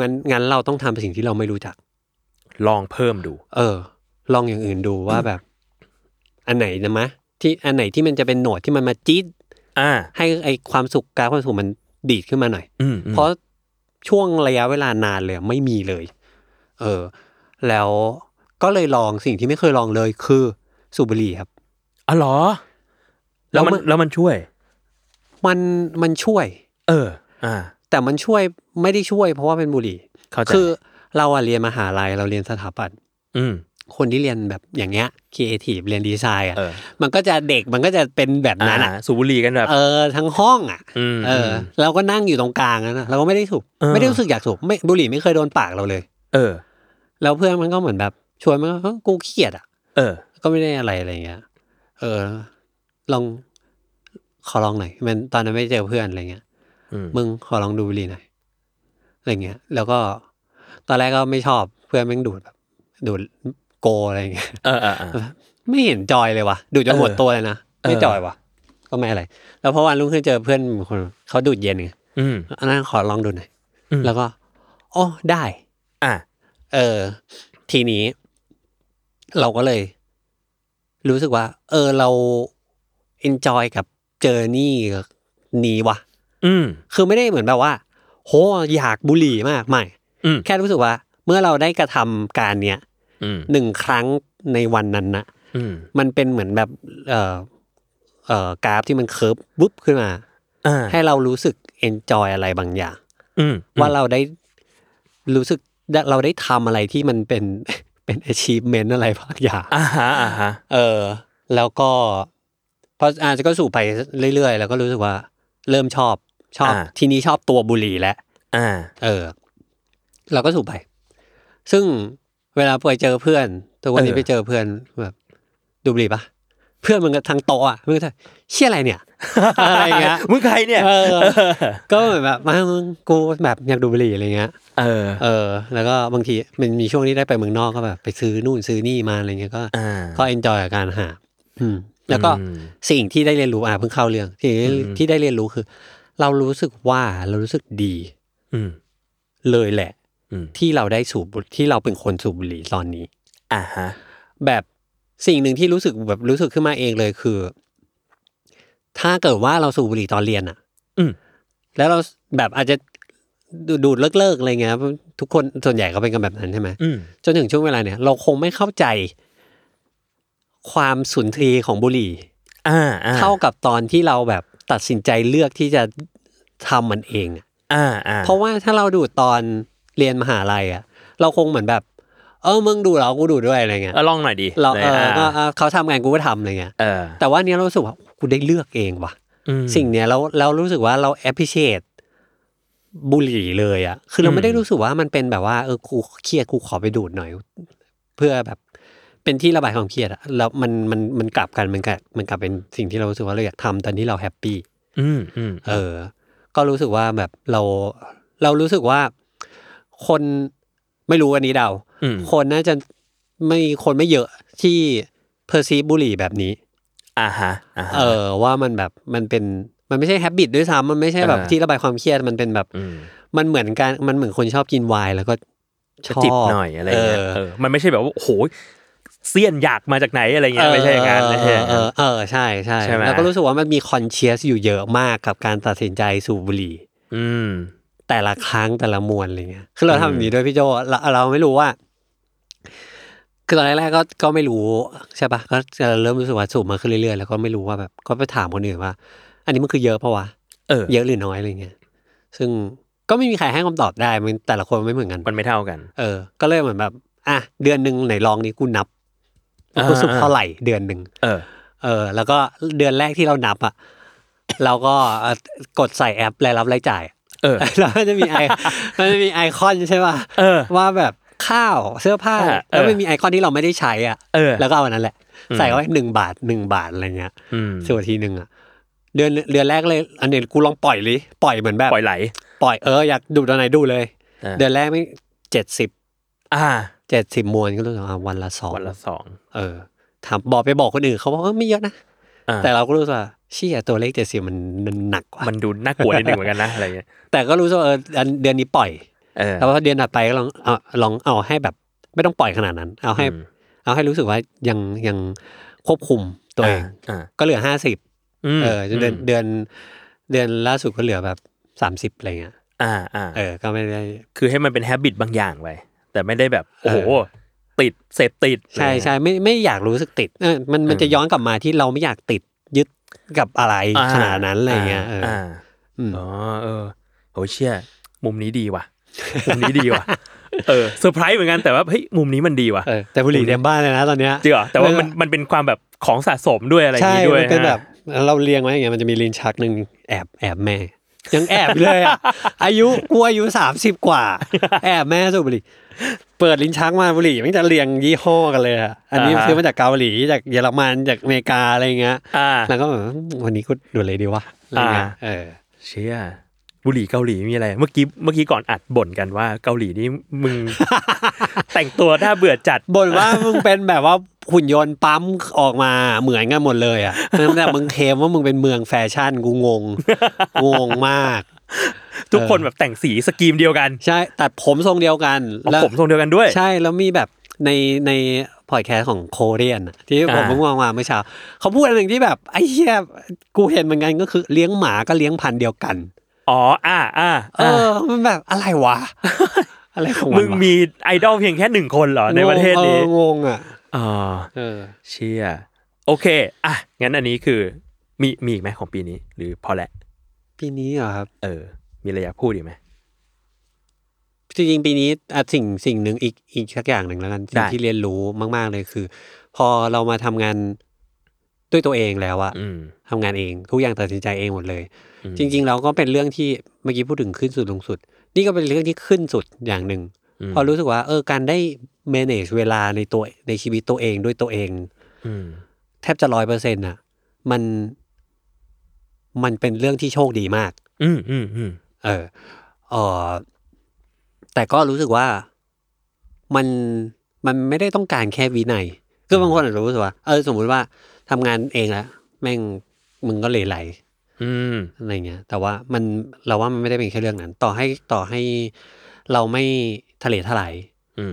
S3: งั้นงั้นเราต้องทำสิ่งที่เราไม่รู้จัก
S2: ลองเพิ่มดู
S3: เออ ลองอย่างอื่นดูว่าแบบ อันไหนนะมะ ที่อันไหนที่มันจะเป็นโหนดที่มันมาจี๊ด
S2: อ่า
S3: ให้ไอความสุขการความสุขมันดีดขึ้นมาหน่อย
S2: อืมอืม
S3: เพราะช่วงระยะเวลานานเลยอะไม่มีเลย เออ แล้วก็เลยลองสิ่งที่ไม่เคยลองเลยคือสูบบุหรี่ครับ
S2: อ๋อเหรอแล้วมัน
S3: แล้วมัน
S2: แล้วมันช่วย
S3: มันมันช่วย
S2: เออ อ่า
S3: แต่มันช่วยไม่ได้ช่วยเพราะว่าเป็นบุหรี่
S2: เข้าใจ
S3: คือเราอะเรียนมหาลัยเราเรียนสถาปัตย์
S2: อืม
S3: คนที่เรียนแบบอย่างเงี้ยครีเอทีฟเรียนดีไซน์อะ
S2: เออ
S3: มันก็จะเด็กมันก็จะเป็นแบบนั้น
S2: อ่า
S3: อะ
S2: สูบบุหรี่กันแบบ
S3: เออทั้งห้องอะ
S2: อืม
S3: เออ
S2: ม
S3: เราก็นั่งอยู่ตรงกลางนะเราก็ไม่ได้สูบ
S2: เออ
S3: ไม่ได้รู้สึกอยากสูบไม่บุหรี่ไม่เคยโดนปากเราเลย
S2: เออ
S3: แล้วเพื่อนมันก็เหมือนแบบชวนมันก็เอ้ากูขี้เกียจอะ
S2: เออ
S3: ก็ไม่ได้อะไรอะไรเงี้ย เออ ลองขอลองหน่อยมันตอนนั้นไม่เจอเพื่อนอะไรเงี้ย
S2: อืม
S3: มึงขอลองดูบุหรี่หน่อยอะไรเงี้ย แล้วก็ตอนแรกก็ไม่ชอบเพื่อนแม่งดูดแบบดูด โกอะไรเงี้ย
S2: เออเออเออ
S3: ไม่เห็นจอยเลยว่ะดูดจนหมด
S2: เออ
S3: ตัวเลยนะไม่
S2: เออ
S3: จอยว่ะก็ไม่อะไร แล้วพอวันรุ่งขึ้นเจอเพื่อนคนเขาดูดเย็นไง
S2: อืม
S3: อันนั้นขอลองดูหน่อย
S2: อืม
S3: แล้วก็อ๋อได้
S2: อะ
S3: เออ ทีนี้ เราก็เลย รู้สึกว่า เออเรา enjoy กับ journey นี้ว่ะ
S2: อืม
S3: คือไม่ได้เหมือนแบบว่า โหอยากบุหรี่มากไม่
S2: อืม
S3: แค่รู้สึกว่า เมื่อเราได้กระทำการเนี้ย
S2: อืม
S3: หนึ่งครั้งในวันนั้นนะ
S2: อืม
S3: มันเป็นเหมือนแบบ เอ่อเอ่อกราฟที่มัน curve วุบขึ้นมา
S2: อ่า
S3: ให้เรารู้สึก enjoy อะไรบางอย่าง
S2: อืม
S3: ว่าเราได้รู้สึกเราได้ทำอะไรที่มันเป็นเป็น achievement อะไรบางอย่าง
S2: อ่าฮะอ่าฮะ
S3: เออ แล้วก็พออาจจะก็สูบไปเรื่อยๆ แล้วก็รู้สึกว่า เริ่มชอบชอบ
S2: อ่า
S3: ทีนี้ชอบตัวบุหรี่แล้ว
S2: อ่า
S3: เออ เราก็สูบไป ซึ่ง เวลาไปเจอเพื่อนตัววันนี้
S2: เออ
S3: ไปเจอเพื่อนแบบดูบุหรี่ปะเพื่อนมันก็ทั้งโต๊ะอะมันก็จะเชี่ยอะไรเนี่ยอะไรเงี้ย
S2: มึงใครเนี่ย
S3: เออก็เหมือนแบบมามึงกูแบบอยากดูบุหรี่อะไรเงี้ย
S2: เออ
S3: เออ แล้วก็บางทีมันมีช่วงที่ได้ไปเมืองนอกก็แบบไปซื้อนู่นซื้อนี่มาอะไรเงี้ยก็
S2: อ่า
S3: ก็ enjoy กับการหาอืม แล้วก็
S2: อืม
S3: สิ่งที่ได้เรียนรู้อะเพิ่งเข้าเรื่องที่
S2: อืม
S3: ที่ได้เรียนรู้คือ เรารู้สึกว่าเรารู้สึกดี
S2: อืม
S3: เลยแหละ
S2: อืม
S3: ที่เราได้สูบบุหรี่ที่เราเป็นคนสูบบุหรี่ตอนนี้
S2: อ่าฮะ
S3: แบบสิ่งหนึ่งที่รู้สึกแบบรู้สึกขึ้นมาเองเลยคือ ถ้าเกิดว่าเราสูบบุหรี่ตอนเรียนอะ
S2: อืม
S3: แล้วเราแบบอาจจะดูดูดเลิกเลิกๆอะไรเงี้ยทุกคนส่วนใหญ่ก็เป็นกันแบบนั้นใช่ไหม
S2: อืม
S3: จนถึงช่วงเวลาเนี่ย เราคงไม่เข้าใจ ความสุนทรีย์ของบุหรี่
S2: อ่าอ่า
S3: เท่ากับตอนที่เราแบบตัดสินใจเลือกที่จะทำมันเองอะ
S2: อ่าอ่า
S3: เพราะว่าถ้าเราดูดตอน เรียนมหาลัยอะ เราคงเหมือนแบบ เออมึงดูดเรากูดูดด้วยอะไรเงี้ย
S2: เออลองหน่อยดิ
S3: เราเออ
S2: ลย
S3: ก็เออเขาทำงานกูก็ทำอะไรเงี้ย
S2: เออ
S3: แต่ว่าเนี้ยเรารู้สึกว่ากูได้เลือกเองว่ะ
S2: อืม
S3: สิ่งเนี้ยแล้วเรารู้สึกว่าเรา appreciate บุหรี่เลยอะ คือเรา
S2: อืม
S3: ไม่ได้รู้สึกว่ามันเป็นแบบว่าเออกูเครียดกูขอไปดูดหน่อย เพื่อแบบเป็นที่ระบายความเครียดอะแล้วมันมันมันกลับกันมันกลับมันกลับเป็นสิ่งที่เรารู้สึกว่าเราอยากทำตอนที่เราแฮปปี้
S2: อืมอืม
S3: เออ ก็รู้สึกว่าแบบเราเรารู้สึกว่า คนไม่รู้อันนี้เดา
S2: อืม
S3: คนน่าจะไม่คนไม่เยอะที่ perceive บุหรี่แบบนี้
S2: อ่าฮะอ่าฮะ
S3: เออ ว่ามันแบบมันเป็นมันไม่ใช่ habit ด้วยซ้ำมันไม่ใช่แบบ
S2: เออ
S3: ที่ระบายความเครียดมันเป็นแบบ
S2: อืม
S3: มันเหมือนการมันเหมือนคนชอบกินไวน์แล้วก็
S2: จะช
S3: อบ
S2: จิบหน่อยอะไรเงี้ย
S3: เออ
S2: เออมันไม่ใช่แบบว่าโอ้โหเสี้ยนอยากมาจากไหนอะไรเงี้ยไม่ใช่อย่างนั้นไม่ใช่อย่างนั้นเอ
S3: อเออใช่ใช่
S2: ใช่ไหม
S3: แล้วก็รู้สึกว่ามันมี conscious อยู่เยอะมากกับการตัดสินใจสูบบุหรี่
S2: อืม
S3: แต่ละครั้งแต่ละมวลอะไรเงี้ยคือเรา
S2: อืม
S3: ทำแบบนี้ด้วยพี่โจเราเราไม่รู้ว่า คือตอนแรกๆก็ก็ไม่รู้ใช่ปะก็จะเริ่มรู้สึกว่าสูบมาขึ้นเรื่อยๆแล้วก็ไม่รู้ว่าแบบก็ไปถามคนอื่นว่า อันนี้มันคือเยอะปะวะ
S2: เออ
S3: เยอะหรือน้อยอะไรเงี้ยซึ่งก็ไม่มีใครให้คำตอบได้มันแต่ละคนไม่เหมือนกัน
S2: มันไม่เท่ากัน
S3: เออ ก็เลยเหมือนแบบ อะเดือนหนึ่งไหนลองนี้กูนับ
S2: อ่า
S3: กูสูบเท่าไหร่เดือนหนึ่ง
S2: เออ
S3: เออ แล้วก็เดือนแรกที่เรานับอะเราก็เอ่อกดใส่แอปรายรับรายจ่าย
S2: เออ
S3: แล้วมันจะมีไอมันจะมีไอคอนใช่ป่ะ
S2: เออ
S3: ว่าแบบข้าวเสื้อผ้า
S2: อ่าเออ
S3: แล้วมันมีไอคอนที่เราไม่ได้ใช้อะ
S2: เออ
S3: แล้วก็เอาอันนั้นแหละ
S2: อืม
S3: ใส่ไว้หนึ่งบาทหนึ่งบาทอะไรเงี้ย
S2: อืม
S3: ส่วนทีหนึ่งอะเดือนเดือนแรกเลย อันนี้กูลองปล่อยเลยปล่อยเหมือนแบบ
S2: ปล่อยไหล
S3: ปล่อยเอออยากดูตอนไหนดูเลย
S2: เออ
S3: เดือนแรกไม่เจ็ดสิบ
S2: อ่า
S3: เจ็ดสิบมวนก็รู้สึกว่าวันละสอง
S2: วันละสอง
S3: เออทำบอกไปบอกคนอื่นเขาบอกเออไม่เยอะนะ
S2: อ่า
S3: แต่เราก็รู้สึกว่าเชี่ยตัวเลขเจ็ดสิบมันมันหนักกว่า
S2: มันดูน่ากลัวนิดนึงเหมือนกันนะอะไรเงี้ย
S3: แต่ก็รู้สึกว่าเอออันเดือนนี้ปล่อย
S2: เออ
S3: แล้วก็เดือนถัดไปก็ลองเอาลองเอาให้แบบไม่ต้องปล่อยขนาดนั้น เอาให้
S2: อืม
S3: เอาให้รู้สึกว่ายังยังควบคุมตัวเอง
S2: อ่า
S3: ก็เหลือห้าสิบ
S2: ม
S3: เออจนเดือน
S2: ม
S3: เดือนเดือนล่าสุดก็เหลือแบบสามสิบอะไรเงี้ย
S2: อ่าอ่า
S3: เออก็ไม่ได้
S2: คือให้มันเป็นแฮบิตบางอย่างไปแต่ไม่ได้แบบโอ้โห
S3: เออ
S2: ติดเสพติด
S3: ใช่ใช่ไม่ไม่อยากรู้สึกติดเออมันมันจะย้อนกลับมาที่เราไม่อยากติดยึดกับอะไร
S2: อ่
S3: ขนาดนั้นอะไรเงี้ยเอออ
S2: อ่า
S3: อืม
S2: อ๋อเออโหเชี่ยมุมนี้ดีว่ะมุมนี้ดีว่ะเออเซอร์ไพรส์เหมือนกันแต่ว่าเฮ้ยมุมนี้มันดีว่ะ
S3: เออแต่บุหรี่เต็มบ้านเลยนะตอนเนี้ย
S2: จริงเหรอแต่ว่ามันมันเป็นความแบบของสะสมด้วยอะไรอย่าง
S3: ใช่
S2: งี้ด้วย
S3: มันเป็น
S2: ฮะ
S3: แบบเราเรียงไว้อย่างเงี้ยมันจะมีลิ้นชักหนึ่งแอบแอบแม่ ยังแอบอยู่เลยอะ อายุกูอายุสามสิบกว่า แอบแม่สูบบุหรี่เปิดลิ้นชักมาบุหรี่มันจะเรียงยี่ห้อกันเลยอะอันนี้ซื้อมาจากเกาหลีจากเยอรมันจากอเมริกาอะไรเงี้ย
S2: อ่า
S3: แล้วก็แบบวันนี้กูดูเลยดีวะอะไรเงี้ย
S2: อ่า
S3: เออ
S2: เชี่ยบุหรี่เกาหลีมีอะไร เมื่อกี้เมื่อกี้ก่อนอัดบ่นกันว่าเกาหลีนี่มึง แต่งตัวน่าเบื่อจัด
S3: บ่นว่ามึงเป็นแบบว่า หุ่นยนต์ปั๊มออกมาเหมือนกันหมดเลยอะแต่มึงเคลมว่ามึงเป็นเมืองแฟชั่นกูงงงงมาก
S2: ทุกคนแบบแต่งสี scheme เดียวกัน
S3: ใช่ตัดผมทรงเดียวกัน
S2: เอาผมทรงเดียวกันด้วย
S3: ใช่แล้วมีแบบในในพอดแคสต์ของ Korean อะที่ผม
S2: อ่า
S3: เพิ่งวางมาเมื่อเช้าเขาพูดอันหนึ่งที่แบบไอ้เหี้ยกูเห็นเหมือนกันก็คือเลี้ยงหมาก็เลี้ยงพันธุ์เดียวกัน
S2: อ๋ออ่าอ่า
S3: เออมันแบบอะไรวะอะไรของมัน
S2: มึง
S3: วะ
S2: มีไอดอลเพียงแค่หนึ่งคนเหรอในประเทศนี้
S3: อองงอะ
S2: อ๋อ
S3: เออ
S2: เชี่ยโอเค อะ งั้นอันนี้คือ มีมีอีกไหมของปีนี้ หรือพอแล้ว
S3: ปีนี้เหรอครับ
S2: เออ มีอะไรอยากพูดอีกไหม
S3: จริงๆปีนี้อะสิ่งสิ่งหนึ่งอีกอีกสักอย่างหนึ่งแล้วกัน
S2: ได้
S3: สิ่งที่เรียนรู้มาก ๆ เลยคือ พอเรามาทำงานด้วยตัวเองแล้วอะ
S2: อืม
S3: ทำงานเอง ทุกอย่างตัดสินใจเองหมดเลย
S2: อืม
S3: จริง ๆ เราก็เป็นเรื่องที่เมื่อกี้พูดถึงขึ้นสุดลงสุด นี่ก็เป็นเรื่องที่ขึ้นสุดอย่างหนึ่ง
S2: ม
S3: พอรู้สึกว่า เออการได้ manage เวลาในตัวในชีวิตตัวเองด้วยตัวเอง
S2: อืม
S3: แทบจะร้อยเปอร์เซ็นต์อะ มัน มันเป็นเรื่องที่โชคดีมาก
S2: อืมอืมอืม
S3: เออเออแต่ก็รู้สึกว่ามันมันไม่ได้ต้องการแค่วินัย คือบางคนอาจจะรู้สึกว่า เออ สมมุติว่าทำงานเองแล้วแม่งมึงก็เหลไหล
S2: อืม
S3: อะไรเงี้ย แต่ว่ามันเราว่ามันไม่ได้เป็นแค่เรื่องนั้น ต่อให้ต่อให้เราไม่ทะเลทลาย
S2: อื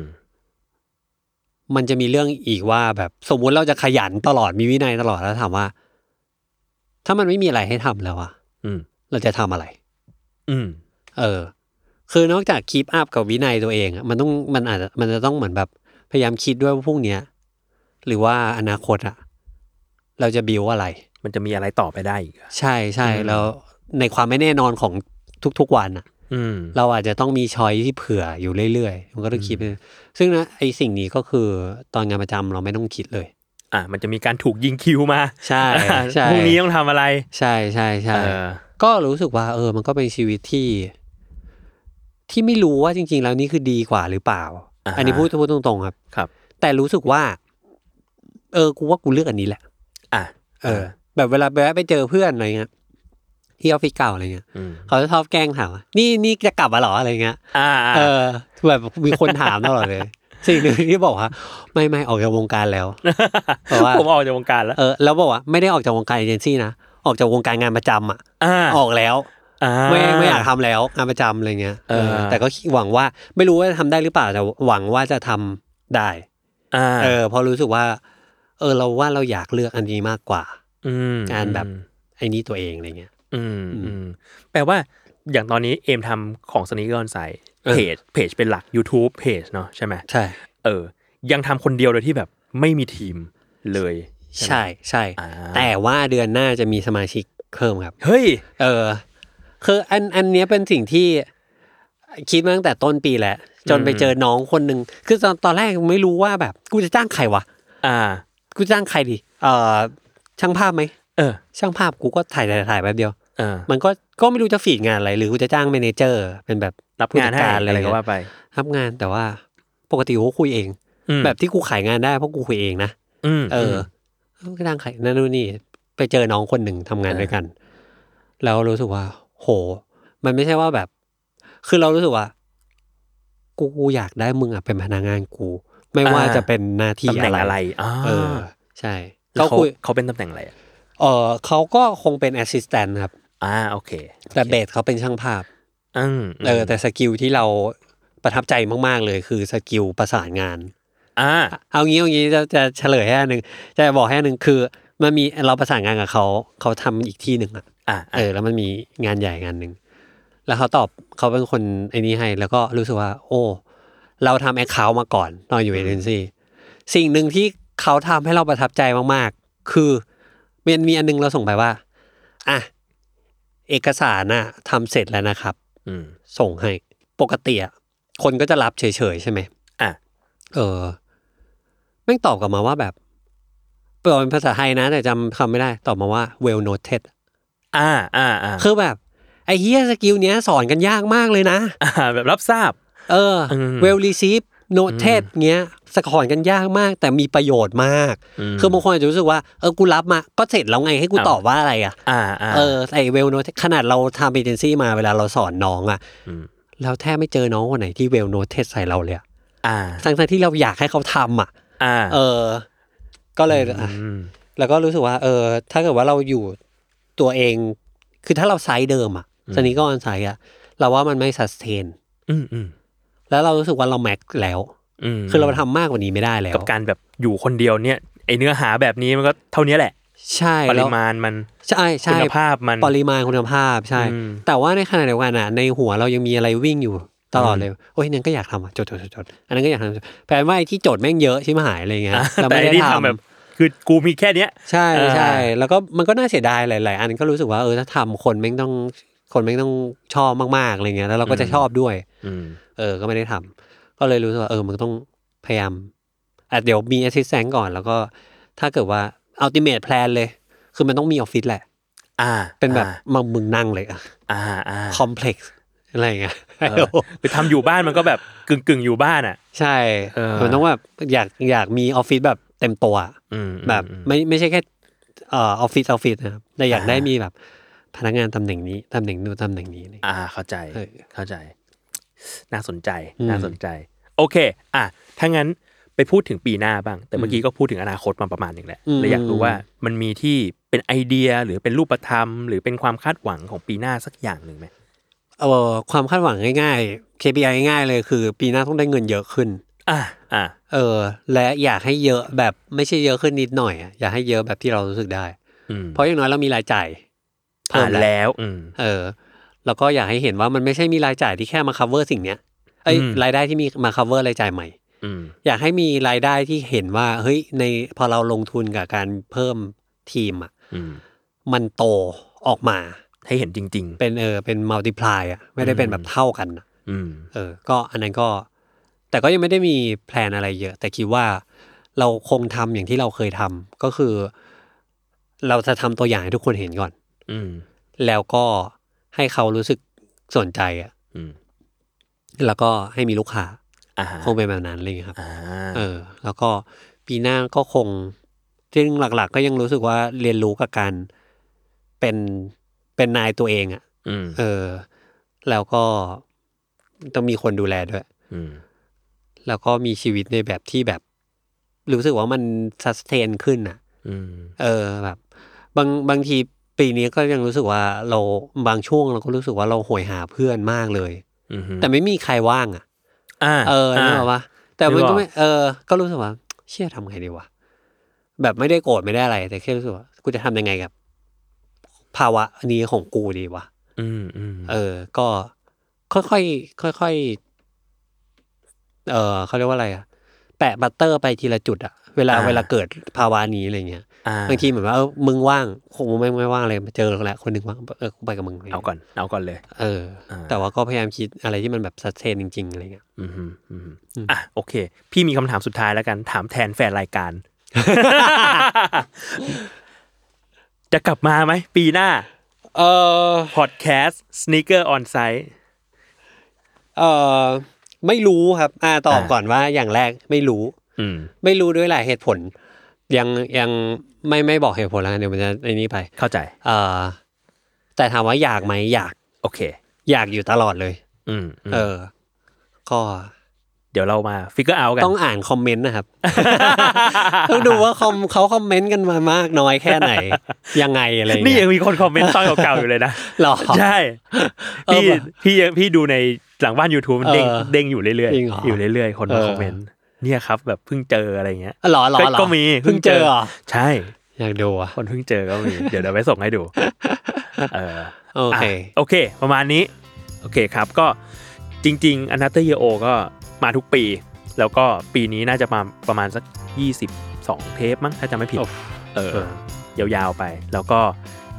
S2: ม
S3: มันจะมีเรื่องอีกว่าแบบสมมุติเราจะขยันตลอดมีวินัยตลอดแล้วถามว่า ถ้ามันไม่มีอะไรให้ทำแล้วอะ
S2: อืม
S3: เราจะทำอะไร
S2: อืม
S3: เออ คือนอกจากคีปอัพกับวินัยตัวเองอะมันต้องมันอาจจะมันจะต้องเหมือนแบบพยายามคิดด้วยว่าพรุ่งเนี้ยหรือว่าอนาคตอะเราจะบิวอะไร
S2: มันจะมีอะไรต่อไปได้อีกอะ
S3: ใช่ใช่
S2: อืม
S3: แล้วในความไม่แน่นอนของทุกๆวันอะ
S2: อืม
S3: เราอาจจะต้องมีช้อยที่เผื่ออยู่เรื่อยๆมันก็ต้องคิดไปซึ่งนะไอสิ่งนี้ก็คือตอนงานประจำเราไม่ต้องคิดเลย
S2: อะมันจะมีการถูกยิงคิวมา
S3: ใช่ใช่
S2: พรุ่งนี้ต้องทำอะไร
S3: ใช่ใช่ใช่
S2: เออ
S3: ก็รู้สึกว่า เออ มันก็เป็นชีวิตที่ ที่ไม่รู้ว่าจริง ๆ แล้วนี่คือดีกว่าหรือเปล่า
S2: อ่าฮะ
S3: อันนี้พูดพูดตรงๆครับ
S2: ครับ
S3: แต่รู้สึกว่า เออ กูว่ากูเลือกอันนี้แหละ
S2: อะ
S3: เออ แบบเวลาไปไปเจอเพื่อนอะไรเงี้ย ที่ออฟฟิศเก่าอะไรเงี้ย
S2: อืม
S3: เขาจะชอบแกล้งถามว่านี่นี่จะกลับมาเหรออะไรเงี้ย
S2: อ่า
S3: เออแบบมีคนถามตลอดเลยสิ่งหนึ่งที่บอกว่าไม่ไม่ออกจากวงการแล้วเพราะว่า
S2: ผมออกจากวงการแล้ว
S3: เออแล้วบอกว่าไม่ได้ออกจากวงการเอเจนซี่นะออกจากวงการงานประจำอะ
S2: อ่า
S3: ออกแล้ว
S2: อ่า
S3: ไม่ไม่อยากทำแล้วงานประจำอะไรเงี้ย
S2: เออ
S3: แต่ก็หวังว่าไม่รู้ว่าจะทำได้หรือเปล่าแต่หวังว่าจะทำได้
S2: อ่า
S3: เออเพอรู้สึกว่า เออเราว่าเราอยากเลือกอันนี้มากกว่า
S2: อืม
S3: การแบบไอ้นี่ตัวเองอะไรเงี้ย
S2: อืม
S3: อืม
S2: อืมแปลว่าอย่างตอนนี้เอมทำของสนิกเกอร์ไซ
S3: เออ
S2: เพจเพจเป็นหลัก YouTube เพจเนาะใช่ไหม
S3: ใช่
S2: เออ ยังทำคนเดียวโดยที่แบบไม่มีทีมเลยไหม
S3: ใช่ใช่
S2: อ่า
S3: แต่ว่าเดือนหน้าจะมีสมาชิกเพิ่มครับ
S2: เฮ้ย
S3: เออ คืออันอันเนี้ยเป็นสิ่งที่คิดมาตั้งแต่ต้นปีแหละ จนไปเจอน้องคนหนึ่งคือตอนตอนแรกไม่รู้ว่าแบบ กูจะจ้างใครวะ
S2: อ่า
S3: กูจ้างใครดี เอ่อช่างภาพไหม
S2: เออ
S3: ช่างภาพกูก็ถ่ายถ่ายถ่ายแป๊บเดียว
S2: เออ
S3: มันก็ก็ไม่รู้จะฝีดงานอะไรหรือกูจะจ้างเมเนเจอร์ เป็นแบบ
S2: รับงานให้
S3: ผู้จัด
S2: อะไรก็
S3: เงี้ย
S2: ว่าไป
S3: รับงานแต่ว่าปกติกูคุยเอง
S2: อืม
S3: แบบที่กูขายงานได้เพราะกูคุยเองนะ
S2: อืม
S3: เออก็จ้างใครนั่นนู่นนี่ไปเจอน้องคนหนึ่งทำงานด้วยกัน แล้วรู้สึกว่า โห มันไม่ใช่ว่าแบบ คือเรารู้สึกว่า กูกูอยากได้มึงอะเป็นพนักงานกู ไม่ว่า
S2: อ่า
S3: จะเป็นหน้าที่
S2: ตำแหน่ง
S3: อะ
S2: อะไรไรอ่า
S3: เออ ใช่
S2: แล้ว
S3: ก็
S2: เขา
S3: คุย
S2: เขาเป็นตำแหน่งอะไรอะ
S3: เออเขาก็คงเป็น assistant ครับ
S2: อ่าโอเค
S3: แต่ base เขาเป็นช่างภาพ
S2: อืม
S3: เออแต่ skill ที่เราประทับใจมากๆเลยคือ skill ประสานงาน
S2: อ่า
S3: เอางี้เอางี้จะจะเฉลยให้อันหนึ่งจะบอกให้อันหนึ่งคือมันมีเราประสานงานกับเขาเขาทำอีกที่หนึ่งอะ
S2: อ่า
S3: เออ แล้วมันมีงานใหญ่งานหนึ่งแล้วเขาตอบเขาเป็นคนไอ้นี้ให้ แล้วก็รู้สึกว่า โอ้ เราทำแอคเคาท์มาก่อนตอนอยู่เอเจนซี่สิ่งหนึ่งที่เขาทำให้เราประทับใจมาก ๆ คือ มันมีอันหนึงเราส่งไปว่า อะ เอกสารน่ะทำเสร็จแล้วนะครับ
S2: อืม
S3: ส่งให้ ปกติอะคนก็จะรับเฉยๆใช่ไหม
S2: อะ
S3: เออแม่งตอบกลับมาว่าแบบเปิดเป็นภาษาไทยนะ แต่จำคำไม่ได้ ตอบมาว่า well noted
S2: อ่า อ่าอ่า
S3: คือแบบไอ้เหี้ย skill เนี้ยสอนกันยากมากเลยนะ
S2: อ่า แบบรับทราบ
S3: เออ
S2: อืม
S3: well received noted เงี้ยสอนกันยากมาก แต่มีประโยชน์มาก
S2: ม
S3: คือบางคนอาจจะรู้สึกว่าเออกูรับมาก็เสร็จแล้วไงให้กู
S2: อ้าว
S3: ตอบว่าอะไรอะ
S2: อ่าอ่า
S3: เออไอ้ well noted ขนาดเราทำเอเจนซี่มาเวลาเราสอนน้องอะ
S2: ม
S3: เราแทบไม่เจอน้องคนไหนที่ well noted ใส่เราเลยอะ
S2: อ่า
S3: ทั้งๆที่เราอยากให้เขาทำอะ
S2: อ่า
S3: เออ ก็เลยอะ
S2: ม
S3: แล้วก็รู้สึกว่า เออ ถ้าเกิดว่าเราอยู่ตัวเอง คือถ้าเราไซส์เดิมอะสนิก็ออนไซส์อะเราว่ามันไม่ส s เ a น
S2: อืมอืม
S3: แล้วเรารู้สึกว่าเราแม็กแล้ว
S2: อืม
S3: คือเราทำมากกว่านี้ไม่ได้แล้ว
S2: กับการแบบอยู่คนเดียวเนี่ยไอเนื้อหาแบบนี้มันก็เท่านี้แหละ
S3: ใช่
S2: ป
S3: แล้
S2: ริ
S3: ว
S2: มาณมัน
S3: ใช่ใช่
S2: คุณภาพมัน
S3: ปริมาณคุณภาพใช่
S2: อืม
S3: แต่ว่าในขณะเดียวกันอะในหัวเรายังมีอะไรวิ่งอยู่ตลอดเลยโอ้ยนั่นก็อยากทำอะจดจดจดจดอันนั้นก็อยากทำแปลว่าไอ้ที่จดแม่งเยอะใช่ไหมหายอะไรเงี้ย
S2: อะ
S3: เรา
S2: แต่
S3: ไม่
S2: ไอ้
S3: ได้
S2: ที่
S3: ทำ
S2: ทำแบบคือกูมีแค่เนี้ย
S3: ใช่
S2: อ่า
S3: ใช่แล้วก็มันก็น่าเสียดายหลาย ๆ อันก็รู้สึกว่าเออถ้าทำคนแม่งต้อง คนแม่งต้องชอบมากๆอะไรเงี้ยแล้วเราก็จะชอบด้วย
S2: อืม
S3: เออ ก็ไม่ได้ทำก็เลยรู้สึกว่าเออมันก็ต้องพยายามอะเดี๋ยวมี assistant ก่อน แล้วก็ถ้าเกิดว่า ultimate plan เลย คือมันต้องมีออฟฟิศแหละ
S2: อ่า
S3: เป็นแบบ
S2: อ่า
S3: มึงมึงนั่งเลยอะ
S2: อ่าอ่า
S3: complex อะไรอย่างเงี้ย
S2: เออคือทำอยู่บ้านมันก็แบบกึ่งกึ่งๆอยู่บ้านอะ
S3: ใช่
S2: เออ
S3: มันต้องแบบอยากอยากมีออฟฟิศแบบเต็มตัวอะ
S2: อืม
S3: แบบ
S2: อืม
S3: ไม่ไม่ใช่แค่เอ่อออฟฟิศออฟฟิศนะครับแต่อยาก
S2: อ่า
S3: ได้มีแบบ พนักงานตำแหน่งนี้ตำแหน่งนู้นตำแหน่งนี้อะไรอย่างเงี้ย
S2: อ่า เข้าใจ
S3: เออ
S2: เข้าใจ น่าสนใจ
S3: อืม
S2: น่าสนใจ โอเค อะถ้างั้นไปพูดถึงปีหน้าบ้าง แต่เมื่อกี้ก็พูดถึงอนาคตมาประมาณหนึ่งแหละ
S3: อืม
S2: เลยอยากรู้ว่ามันมีที่เป็นไอเดียหรือเป็นรูปธรรม หรือเป็นความคาดหวังของปีหน้าสักอย่างหนึ่งไหม
S3: เออความคาดหวังง่ายๆ KPI ง่ายๆเลยคือ ปีหน้าต้องได้เงินเยอะขึ้น
S2: อะอะ
S3: เออ และอยากให้เยอะแบบไม่ใช่เยอะขึ้นนิดหน่อยอะอยากให้เยอะแบบที่เรารู้สึกได้
S2: อืม
S3: เพราะอย่างน้อยเรามีรายจ่าย เพิ่
S2: อ่าม
S3: แล้ว
S2: แล้วอืม
S3: เออ แล้วก็อยากให้เห็นว่ามันไม่ใช่มีรายจ่ายที่แค่มา cover สิ่งเนี้ยเอ้ย
S2: อืม
S3: รายได้ที่มีมา cover รายจ่ายใหม่
S2: อืม
S3: อยากให้มีรายได้ที่เห็นว่า เฮ้ยในพอเราลงทุนกับการเพิ่มทีมอะ
S2: อืม
S3: มันโตออกมา
S2: ให้เห็นจริง
S3: เป็นเออเป็น multiply อะไม่ได้เป็นแบบเท่ากันอะ
S2: ๆอืม
S3: เออ ก็อันนั้นก็ แต่ก็ยังไม่ได้มีแพลนอะไรเยอะ แต่คิดว่าเราคงทำอย่างที่เราเคยทำก็คือ เราจะทำตัวอย่างให้ทุกคนเห็นก่อน
S2: อืม
S3: แล้วก็ให้เขารู้สึกสนใจอะ
S2: อืม
S3: แล้วก็ให้มีลูกค้า
S2: อ่า
S3: คงเป็นแบบนั้นเลยครับ
S2: อ่า
S3: เออ แล้วก็ปีหน้าก็คงซึ่งหลัก ๆ ก็ยังรู้สึกว่าเรียนรู้กับการเป็นเป็นนายตัวเองอะ
S2: อืม
S3: เออ แล้วก็ต้องมีคนดูแลด้วย
S2: อืม
S3: แล้วก็มีชีวิตในแบบที่แบบ รู้สึกว่ามันซัสเทนขึ้นอะ
S2: อืม
S3: เออแบบ บางบางที ปีนี้ก็ยังรู้สึกว่าเราบางช่วงเราก็รู้สึกว่าเราโหยหาเพื่อนมากเลย
S2: อืม
S3: แต่ไม่มีใครว่างอะ
S2: อ่า
S3: เออนึกออกปะแต่มัน
S2: นึกอ
S3: ก็
S2: อก
S3: ไม่เออ ก็รู้สึกว่า เชี่ยทำไงดีวะ แบบไม่ได้โกรธไม่ได้อะไร แต่แค่รู้สึกว่า กูจะทำยังไงกับ ภาวะนี้ของกูดีวะ
S2: อืมอืม
S3: เออ ก็ค่อยๆค่อยๆเออเขาเรียกว่าอะไรอะแปะบัตเตอร์ไปทีละจุดอะเวลาเวลาเกิดภาวะนี้อะไรเงี้ย
S2: อ่า
S3: บางทีเหมือนว่าเออมึงว่างคงไม่ไม่ว่างเลยมาเจอแล้วแหละคนหนึ่งว่างเออกูไปกับมึง
S2: เอาก่อนเอาก่อนเลย
S3: เออ
S2: อ่า
S3: แต่ว่าก็พยายามคิดอะไรที่มันแบบสัเทนจริง ๆ อะไรเงี้ย
S2: อืมอืมอืมอะโอเค พี่มีคำถามสุดท้ายแล้วกัน ถามแทนแฟนรายการ จะกลับมาไหมปีหน้า
S3: เออ
S2: พอดแคสต์ Sneaker On Sight
S3: เออไม่รู้ครับ อ่าตอบ
S2: อ่า
S3: ก่อนว่าอย่างแรกไม่รู้
S2: อืม
S3: ไม่รู้ด้วยหลายเหตุผลยังยังไม่ไม่บอกเหตุผลแล้วกันเดี๋ยวมันจะไอ้นี้ไป
S2: เข้าใจ
S3: เออแต่ถามว่าอยากไหมอยาก
S2: โอเค
S3: อยากอยู่ตลอดเลย
S2: อืมม
S3: เออ ก็
S2: เดี๋ยวเรามา figure out กัน
S3: ต้องอ่านคอมเมนต์นะครับ ต้องดูว่าคอมเขาคอมเมนต์กันมามากน้อยแค่ไหน ยังไงอะไร
S2: นี่
S3: เงี้
S2: ยั
S3: ย
S2: งมีคนคอมเมนต์ตอนเก่าๆอยู่เลยนะ
S3: หรอ
S2: ใช่
S3: เออ
S2: พี่
S3: แบบ
S2: พี่ยังพี่ดูในหลังบ้าน YouTube มันเด้ง
S3: เออ
S2: เด้งอยู่เรื่อย
S3: จริงเหรอ
S2: ๆอยู่เรื่อยๆ คน
S3: เอ
S2: มา
S3: อ
S2: คอมเมนต์ เนี่ยครับ แบบเพิ่งเจออะไรเงี้ย
S3: หรอหรอ
S2: ก็
S3: หรอ
S2: ก็มี
S3: เพิ่งเจอเหรอ
S2: ใช่
S3: อยากดูอะ
S2: คนเพิ่งเจอก็มีเดี๋ยวเดี๋ยวไปส่งให้ดูเออ
S3: โอเค
S2: อะโอเค ประมาณนี้ โอเคครับก็จริง ๆอนาเตอร์เยโอก็มาทุกปี แล้วก็ปีนี้น่าจะมาประมาณสัก 22 เทปมั้งถ้าจำไม่ผิด
S3: โอ้
S2: เออยาวๆไป แล้วก็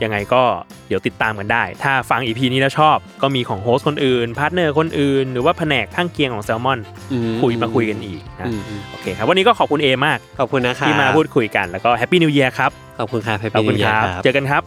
S2: ยังไงก็เดี๋ยวติดตามกันได้ ถ้าฟัง EP นี้แล้วชอบ ก็มีของ host คนอื่น partner คนอื่น หรือว่าแผนกข้างเคียงของแซลมอน
S3: อื
S2: คุยมาคุยกันอีกนะ
S3: อืมอืม
S2: โอเคครับวันนี้ก็ขอบคุณเอมมาก
S3: ขอบคุณนะครับ
S2: ที่มาพูดคุยกันแล้วก็ Happy New Year ครับ
S3: ขอบคุณครับ
S2: ขอบคุณ
S3: Happy New Year ค
S2: รับ เจอกันครับ